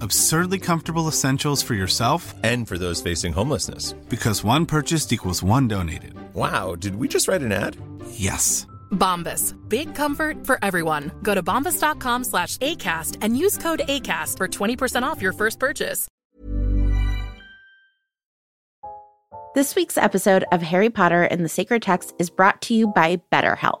Absurdly comfortable essentials for yourself And for those facing homelessness. because one purchased equals one donated. Wow, did we just write an ad? Yes. Bombas. Big comfort for everyone. Go to bombas.com slash ACAST and use code ACAST for 20% off your first purchase. This week's episode of Harry Potter and the Sacred Text is brought to you by BetterHelp.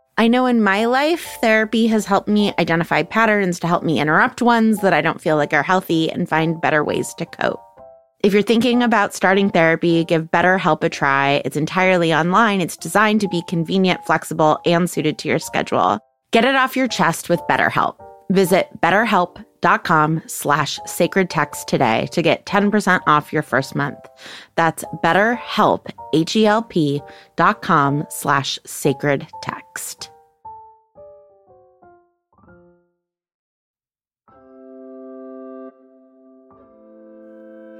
I know in my life, therapy has helped me identify patterns to help me interrupt ones that I don't feel like are healthy and find better ways to cope. If you're thinking about starting therapy, give BetterHelp a try. It's entirely online. It's designed to be convenient, flexible, and suited to your schedule. Get it off your chest with BetterHelp. Visit betterhelp.com slash sacred text today to get 10% off your first month. That's betterhelp, H-E-L-P dot com slash sacred text.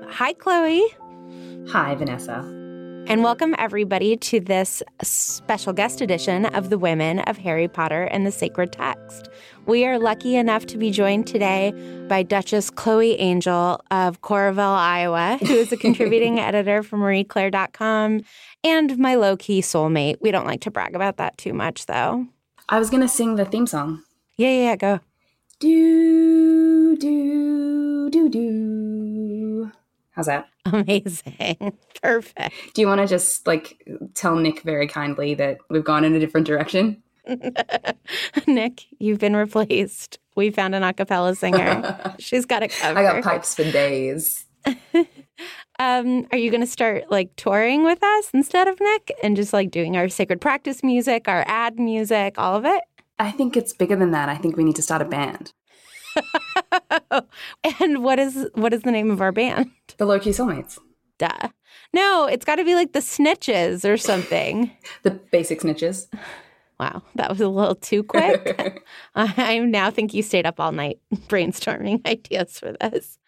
Hi, Chloe. Hi, Vanessa. And welcome everybody to this special guest edition of the Women of Harry Potter and the Sacred Text. We are lucky enough to be joined today by Duchess Chloe Angyal of Coralville, Iowa, who is a contributing editor for MarieClaire.com and my low key soulmate. We don't like to brag about that too much, though. I was going to sing the theme song. Yeah, yeah, yeah, go. Do, do, do, do. How's that? Amazing. Perfect. Do you want to just like tell Nick very kindly that we've gone in a different direction? Nick, you've been replaced. We found an a cappella singer. She's got it covered. I got pipes for days. Um, are you going to start like touring with us instead of Nick and just like doing our sacred practice music, our ad music, all of it? I think it's bigger than that. I think we need to start a band. and what is what is the name of our band? The Low Key Soulmates. Duh. No, it's got to be like the Snitches or something. The basic snitches. Wow, that was a little too quick. I now think you stayed up all night brainstorming ideas for this.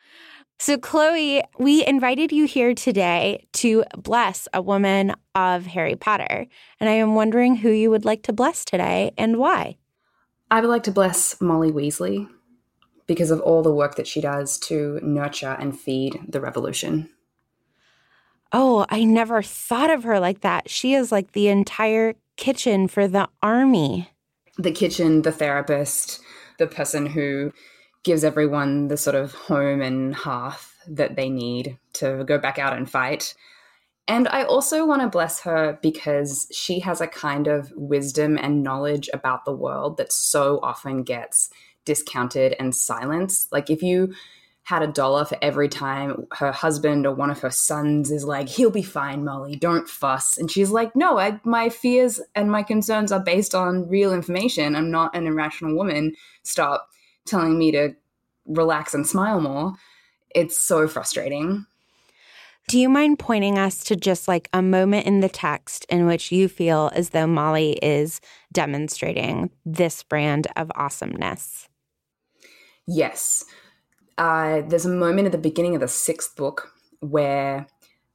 So, Chloe, we invited you here today to bless a woman of Harry Potter. And I am wondering who you would like to bless today and why. I would like to bless Molly Weasley because of all the work that she does to nurture and feed the revolution. Oh, I never thought of her like that. She is like the entire kitchen for the army. The kitchen, the therapist, the person who gives everyone the sort of home and hearth that they need to go back out and fight. And I also want to bless her because she has a kind of wisdom and knowledge about the world that so often gets discounted and silenced. Like if you had a dollar for every time her husband or one of her sons is like, he'll be fine, Molly, don't fuss. And she's like, no, I, my fears and my concerns are based on real information. I'm not an irrational woman. Stop telling me to relax and smile more. It's so frustrating. Do you mind pointing us to just like a moment in the text in which you feel as though Molly is demonstrating this brand of awesomeness? Yes. Uh, there's a moment at the beginning of the sixth book where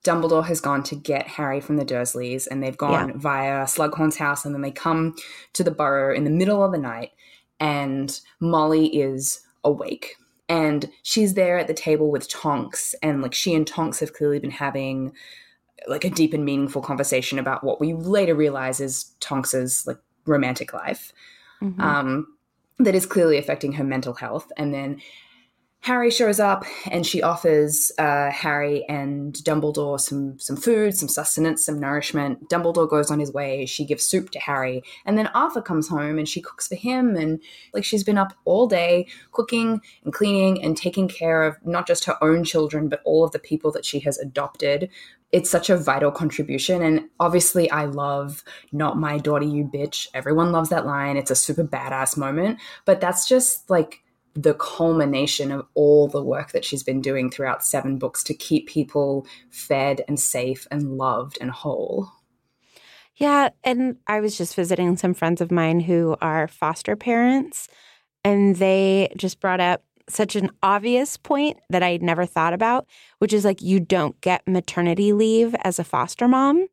Dumbledore has gone to get Harry from the Dursleys, and they've gone Yeah. via Slughorn's house, and then they come to the burrow in the middle of the night, and Molly is awake. And she's there at the table with Tonks, and like she and Tonks have clearly been having like a deep and meaningful conversation about what we later realize is Tonks's like romantic life. Mm-hmm. Um, that is clearly affecting her mental health. And then Harry shows up and she offers uh, Harry and Dumbledore some some food, some sustenance, some nourishment. Dumbledore goes on his way. She gives soup to Harry, and then Arthur comes home and she cooks for him. And like she's been up all day cooking and cleaning and taking care of not just her own children but all of the people that she has adopted. It's such a vital contribution, and obviously, I love "Not my daughter, you bitch." Everyone loves that line. It's a super badass moment, but that's just like the culmination of all the work that she's been doing throughout seven books to keep people fed and safe and loved and whole. Yeah. And I was just visiting some friends of mine who are foster parents, and they just brought up such an obvious point that I'd never thought about, which is like you don't get maternity leave as a foster mom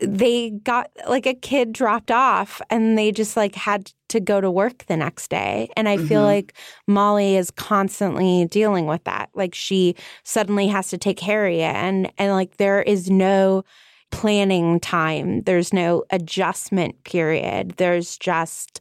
they got like a kid dropped off and they just like had to go to work the next day. And I mm-hmm. feel like Molly is constantly dealing with that. Like she suddenly has to take Harriet and and like there is no planning time. There's no adjustment period. There's just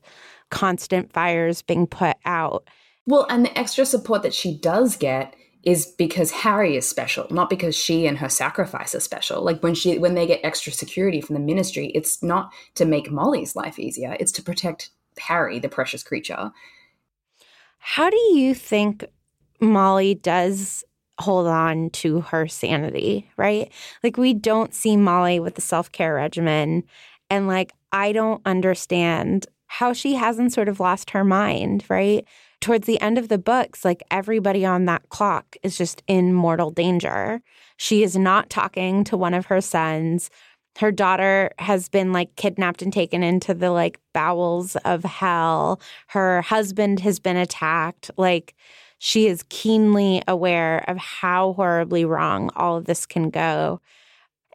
constant fires being put out. Well, and the extra support that she does get is because Harry is special, not because she and her sacrifice are special. Like when she when they get extra security from the ministry, it's not to make Molly's life easier, it's to protect Harry, the precious creature. How do you think Molly does hold on to her sanity, right? Like we don't see Molly with the self-care regimen and like I don't understand how she hasn't sort of lost her mind, right? Towards the end of the books, like everybody on that clock is just in mortal danger. She is not talking to one of her sons. Her daughter has been like kidnapped and taken into the like bowels of hell. Her husband has been attacked. Like she is keenly aware of how horribly wrong all of this can go.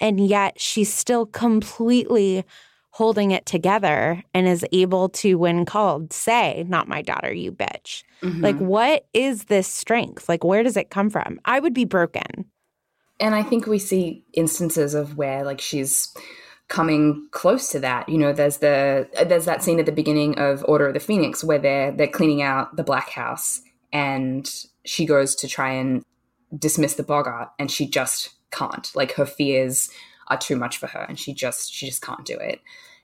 And yet she's still completely holding it together and is able to, when called, say, Not my daughter, you bitch. Mm-hmm. Like, what is this strength? Like, where does it come from? I would be broken. And I think we see instances of where, like, she's coming close to that. You know, there's the there's that scene at the beginning of Order of the Phoenix where they're they're cleaning out the Black House and she goes to try and dismiss the Boggart and she just can't. Like her fears are too much for her and she just she just can't do it.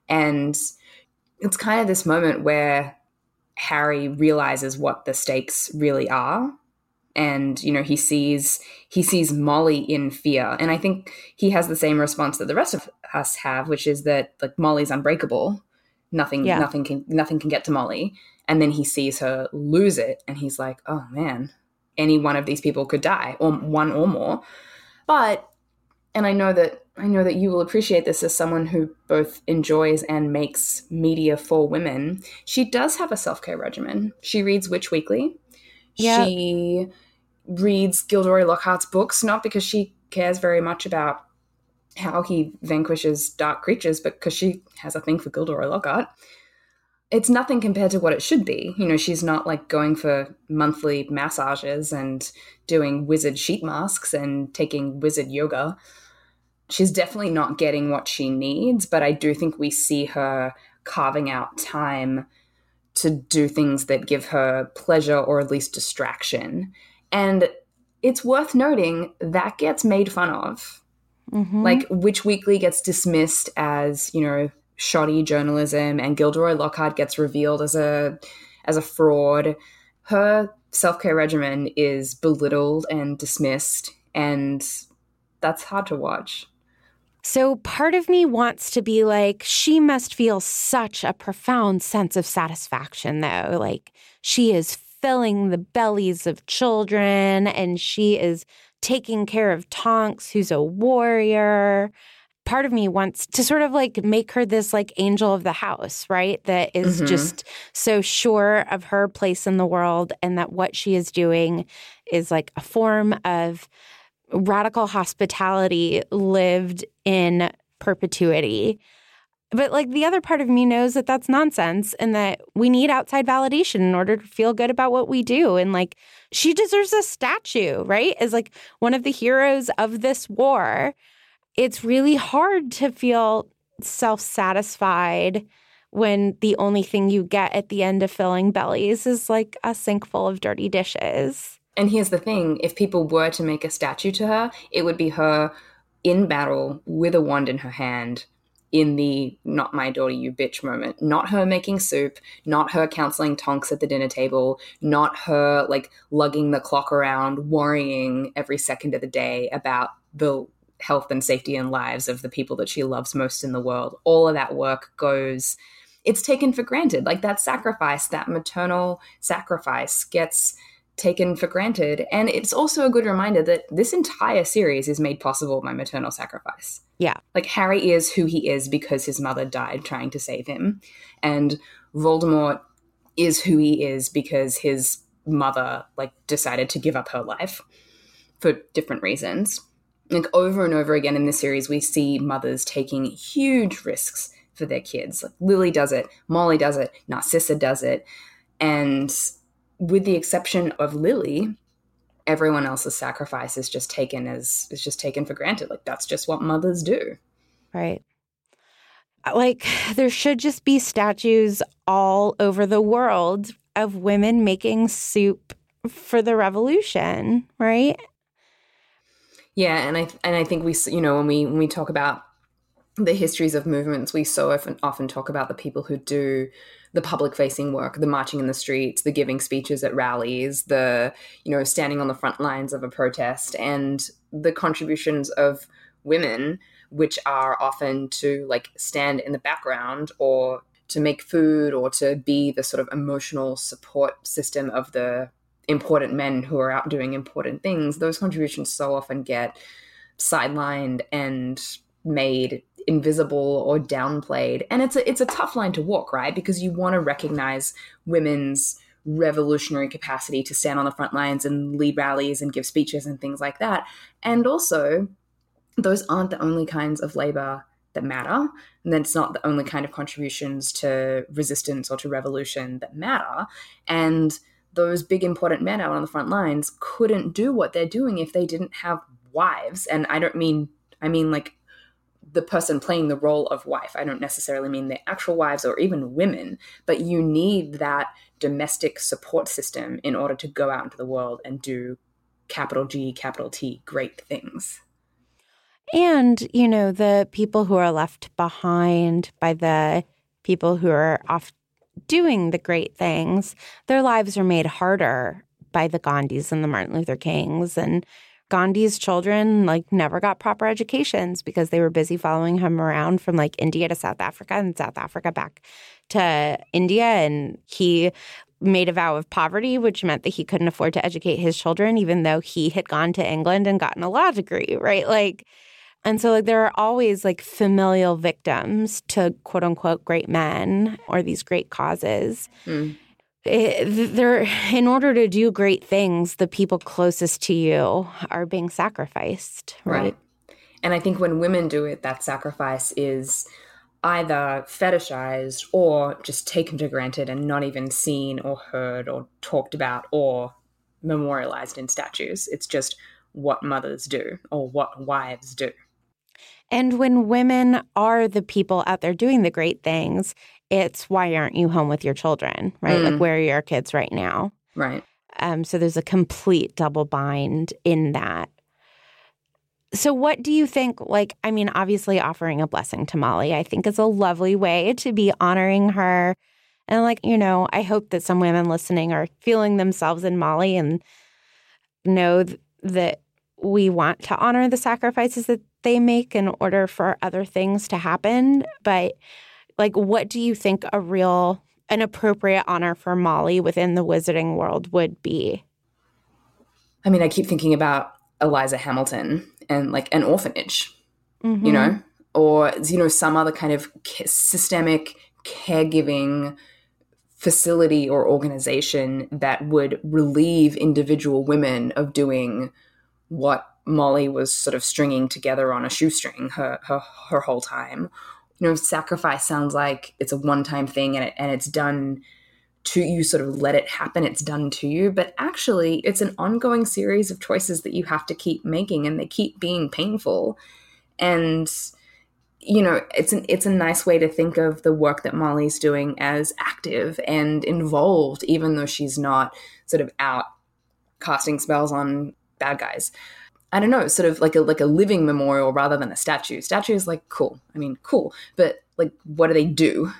And it's kind of this moment where harry realizes what the stakes really are. And you know he sees he sees molly in fear. And i think he has the same response that the rest of us have which is that like molly's unbreakable. Nothing yeah. nothing can nothing can get to molly. And then he sees her lose it and he's like oh man any one of these people could die or one or more. But and i know that I know that you will appreciate this as someone who both enjoys and makes media for women. She does have a self care regimen. She reads Witch Weekly. Yep. She reads Gilderoy Lockhart's books, not because she cares very much about how he vanquishes dark creatures, but because she has a thing for Gilderoy Lockhart. It's nothing compared to what it should be. You know, she's not like going for monthly massages and doing wizard sheet masks and taking wizard yoga she's definitely not getting what she needs, but I do think we see her carving out time to do things that give her pleasure or at least distraction. And it's worth noting that gets made fun of. Mm-hmm. Like, Witch Weekly gets dismissed as, you know, shoddy journalism, and Gilderoy Lockhart gets revealed as a as a fraud. Her self care regimen is belittled and dismissed, and that's hard to watch. So part of me wants to be like, she must feel such a profound sense of satisfaction, though. Like, she is filling the bellies of children and she is taking care of Tonks, who's a warrior. Part of me wants to sort of like make her this like angel of the house, right? That is mm-hmm. just so sure of her place in the world and that what she is doing is like a form of radical hospitality lived in perpetuity. But like the other part of me knows that that's nonsense and that we need outside validation in order to feel good about what we do. And like she deserves a statue, right? As like one of the heroes of this war. it's really hard to feel self satisfied when the only thing you get at the end of filling bellies is like a sink full of dirty dishes. And here's the thing if people were to make a statue to her, it would be her in battle with a wand in her hand in the not my daughter you bitch moment. Not her making soup not her counseling tonks at the dinner table not her like lugging the clock around worrying every second of the day about the health and safety and lives of the people that she loves most in the world. All of that work goes it's taken for granted. Like that sacrifice that maternal sacrifice gets taken for granted. And it's also a good reminder that this entire series is made possible by maternal sacrifice. Yeah. Like Harry is who he is because his mother died trying to save him. And Voldemort is who he is because his mother like decided to give up her life for different reasons. Like over and over again in this series we see mothers taking huge risks for their kids. Like Lily does it, Molly does it, Narcissa does it. And with the exception of Lily, everyone else's sacrifice is just taken as is just taken for granted. Like that's just what mothers do. Right. Uh, like there should just be statues all over the world of women making soup for the revolution, right? Yeah, and I and I think we you know when we when we talk about the histories of movements, we so often often talk about the people who do the public facing work, the marching in the streets, the giving speeches at rallies, the, you know, standing on the front lines of a protest, and the contributions of women, which are often to like stand in the background or to make food or to be the sort of emotional support system of the important men who are out doing important things, those contributions so often get sidelined and made invisible or downplayed. And it's a it's a tough line to walk right? Because you want to recognize women's revolutionary capacity to stand on the front lines and lead rallies and give speeches and things like that. And also those aren't the only kinds of labor that matter. And that's not the only kind of contributions to resistance or to revolution that matter. And those big important men out on the front lines couldn't do what they're doing if they didn't have wives. And i don't mean i mean like the person playing the role of wife. I don't necessarily mean the actual wives or even women, but you need that domestic support system in order to go out into the world and do capital G, capital T, great things. And, you know, the people who are left behind by the people who are off doing the great things, their lives are made harder by the Gandhis and the Martin Luther Kings and Gandhi's children like never got proper educations because they were busy following him around from like India to South Africa and South Africa back to India and he made a vow of poverty which meant that he couldn't afford to educate his children even though he had gone to England and gotten a law degree, right? Like and so like there are always like familial victims to quote unquote great men or these great causes. Mm it, they're in order to do great things the people closest to you are being sacrificed right? right? And i think when women do it that sacrifice is either fetishized or just taken for granted and not even seen or heard or talked about or memorialized in statues. It's just what mothers do or what wives do. And when women are the people out there doing the great things it's why aren't you home with your children, right? Mm. Like where are your kids right now? Right. Um, so there's a complete double bind in that. So what do you think like I mean obviously offering a blessing to Molly I think is a lovely way to be honoring her and like you know I hope that some women listening are feeling themselves in Molly and know th- that we want to honor the sacrifices that they make in order for other things to happen but like what do you think a real an appropriate honor for Molly within the wizarding world would be? I mean, I keep thinking about Eliza Hamilton and like an orphanage, mm-hmm. you know, or you know some other kind of systemic caregiving facility or organization that would relieve individual women of doing what Molly was sort of stringing together on a shoestring her her, her whole time you know, sacrifice sounds like it's a one time thing and, it, and it's done to you, sort of let it happen, it's done to you. But actually, it's an ongoing series of choices that you have to keep making and they keep being painful. And you know, it's an it's a nice way to think of the work that Molly's doing as active and involved, even though she's not sort of out casting spells on bad guys. I don't know, sort of like a like a living memorial rather than a statue. Statue is like cool. I mean, cool, but like, what do they do?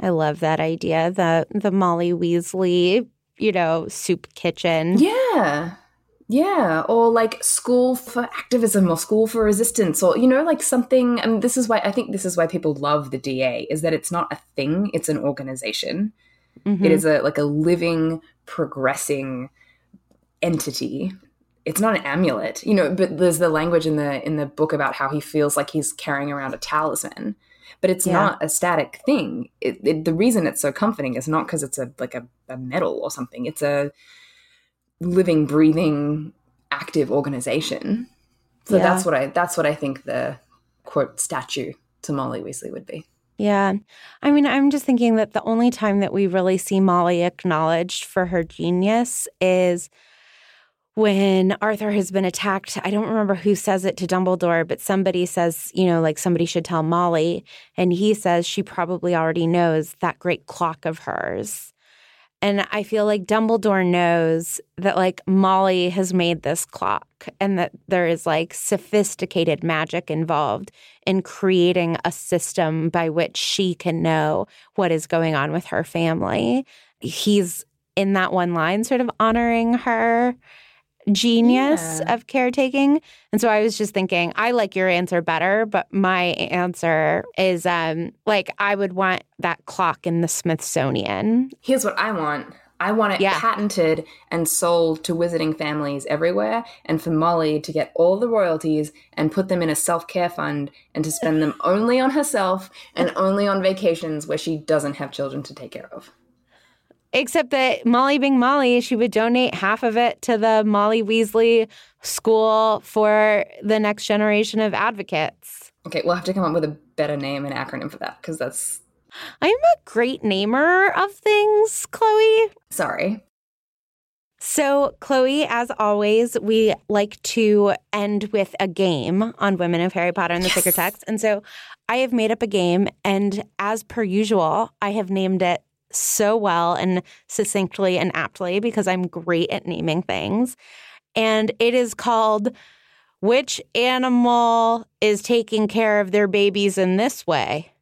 I love that idea. The the Molly Weasley, you know, soup kitchen. Yeah. Yeah, or like school for activism or school for resistance or you know like something and this is why I think this is why people love the DA is that it's not a thing, it's an organization. Mhm. It is a like a living progressing entity. It's not an amulet. You know, but there's the language in the in the book about how he feels like he's carrying around a talisman. But it's Yeah. not a static thing. It, it, the reason it's so comforting is not because it's a like a, a metal or something. It's a living, breathing, active organization. So Yeah. that's what I that's what I think the quote statue to Molly Weasley would be. Yeah. I mean, I'm just thinking that the only time that we really see Molly acknowledged for her genius is when Arthur has been attacked. I don't remember who says it to Dumbledore, but somebody says, you know, like somebody should tell Molly. And he says she probably already knows that great clock of hers. And I feel like Dumbledore knows that like Molly has made this clock and that there is like sophisticated magic involved in creating a system by which she can know what is going on with her family. He's in that one line sort of honoring her genius Yeah. of caretaking. And so I was just thinking, I like your answer better, but my answer is um like I would want that clock in the Smithsonian. Here's what I want. I want it Yeah. patented and sold to wizarding families everywhere, and for Molly to get all the royalties and put them in a self care fund and to spend them only on herself and only on vacations where she doesn't have children to take care of. Except that Molly being Molly, she would donate half of it to the Molly Weasley School for the next generation of advocates. Okay, we'll have to come up with a better name and acronym for that because that's I'm a great namer of things, Chloe. sorry. So, Chloe, as always, we like to end with a game on Women of Harry Potter and the Sacred Text. And so I have made up a game, and as per usual, I have named it so well and succinctly and aptly because I'm great at naming things. And it is called Which Animal is Taking Care of Their Babies in This Way?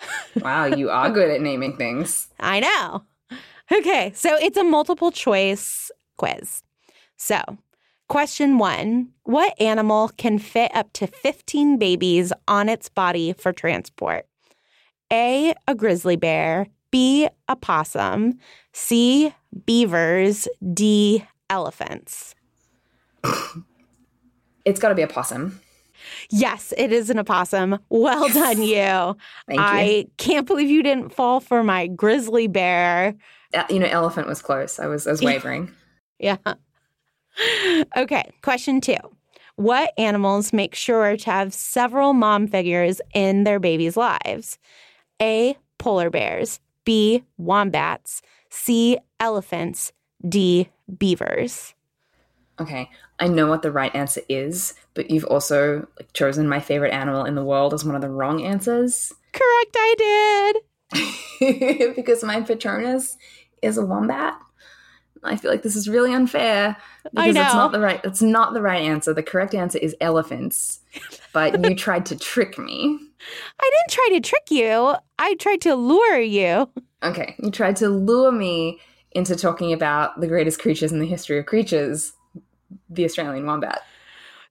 Wow, you are good at naming things. I know. Okay, so it's a multiple choice quiz. So, question one What animal can fit up to 15 babies on its body for transport? A, a grizzly bear, B, opossum, C, beavers, D, elephants. It's got to be a possum. Yes, it is an opossum. Well done, you. Thank you. I can't believe you didn't fall for my grizzly bear. Uh, you know, elephant was close. I was, I was wavering. Yeah. Okay, question two. What animals make sure to have several mom figures in their babies' lives? A. Polar bears. B. Wombats. C. Elephants. D. Beavers. Okay, I know what the right answer is, but you've also like, chosen my favorite animal in the world as one of the wrong answers Correct, I did. because my Patronus is a wombat. I feel like this is really unfair because it's not the right. It's not the right answer. The correct answer is elephants, but you tried to trick me. I didn't try to trick you. I tried to lure you. Okay, you tried to lure me into talking about the greatest creatures in the history of creatures, the Australian wombat.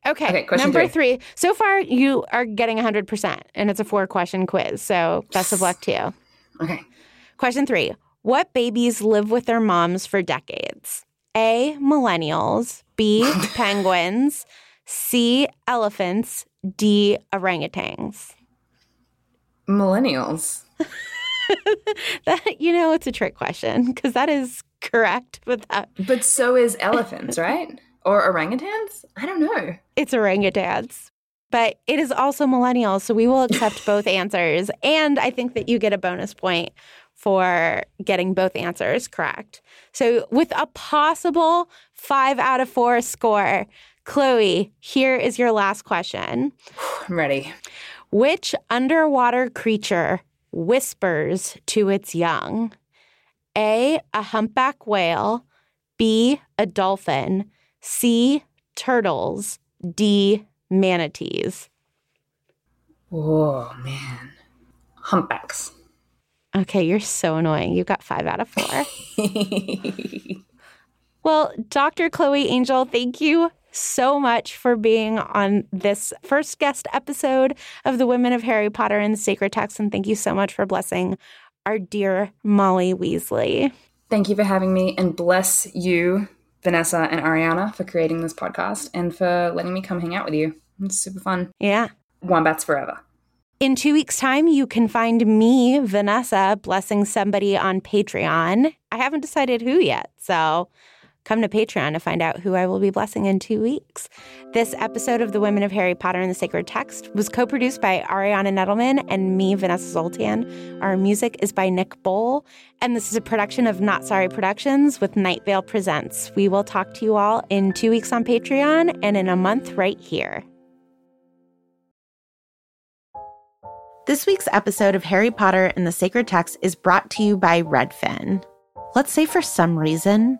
Okay, Okay, question number three. three. So far, you are getting 100%, and it's a four question quiz. So best of luck to you. Okay, Question three What babies live with their moms for decades? A. Millennials. B. Penguins. C. Elephants. D. Orangutans. Millennials. That, you know, it's a trick question because that is correct, but that But so is elephants, right? Or orangutans? I don't know. it's orangutans. But it is also millennials, so we will accept both answers. And I think that you get a bonus point for getting both answers correct. So with a possible five out of four score, Chloe, here is your last question. I'm ready. Which underwater creature whispers to its young? A. A humpback whale. B. A dolphin. C. Turtles. D. Manatees. Oh, man. Humpbacks. Okay, you're so annoying. You got five out of four. well, Dr. Chloe Angyal, thank you so much for being on this first guest episode of the Women of Harry Potter and the Sacred Text. And thank you so much for blessing our dear Molly Weasley. Thank you for having me and bless you, Vanessa and Ariana, for creating this podcast and for letting me come hang out with you. It's super fun. Yeah. Wombats forever. In two weeks' time, you can find me, Vanessa, blessing somebody on Patreon. I haven't decided who yet, so come to Patreon to find out who I will be blessing in two weeks. This episode of The Women of Harry Potter and the Sacred Text was co produced by Ariana Nedelman and me, Vanessa Zoltan. Our music is by Nick Bowl, and this is a production of Not Sorry Productions with Night Vale Presents. We will talk to you all in two weeks on Patreon and in a month right here. This week's episode of Harry Potter and the Sacred Text is brought to you by Redfin. Let's say for some reason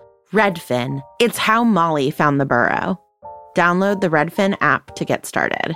Redfin. It's how Molly found the burrow. Download the Redfin app to get started.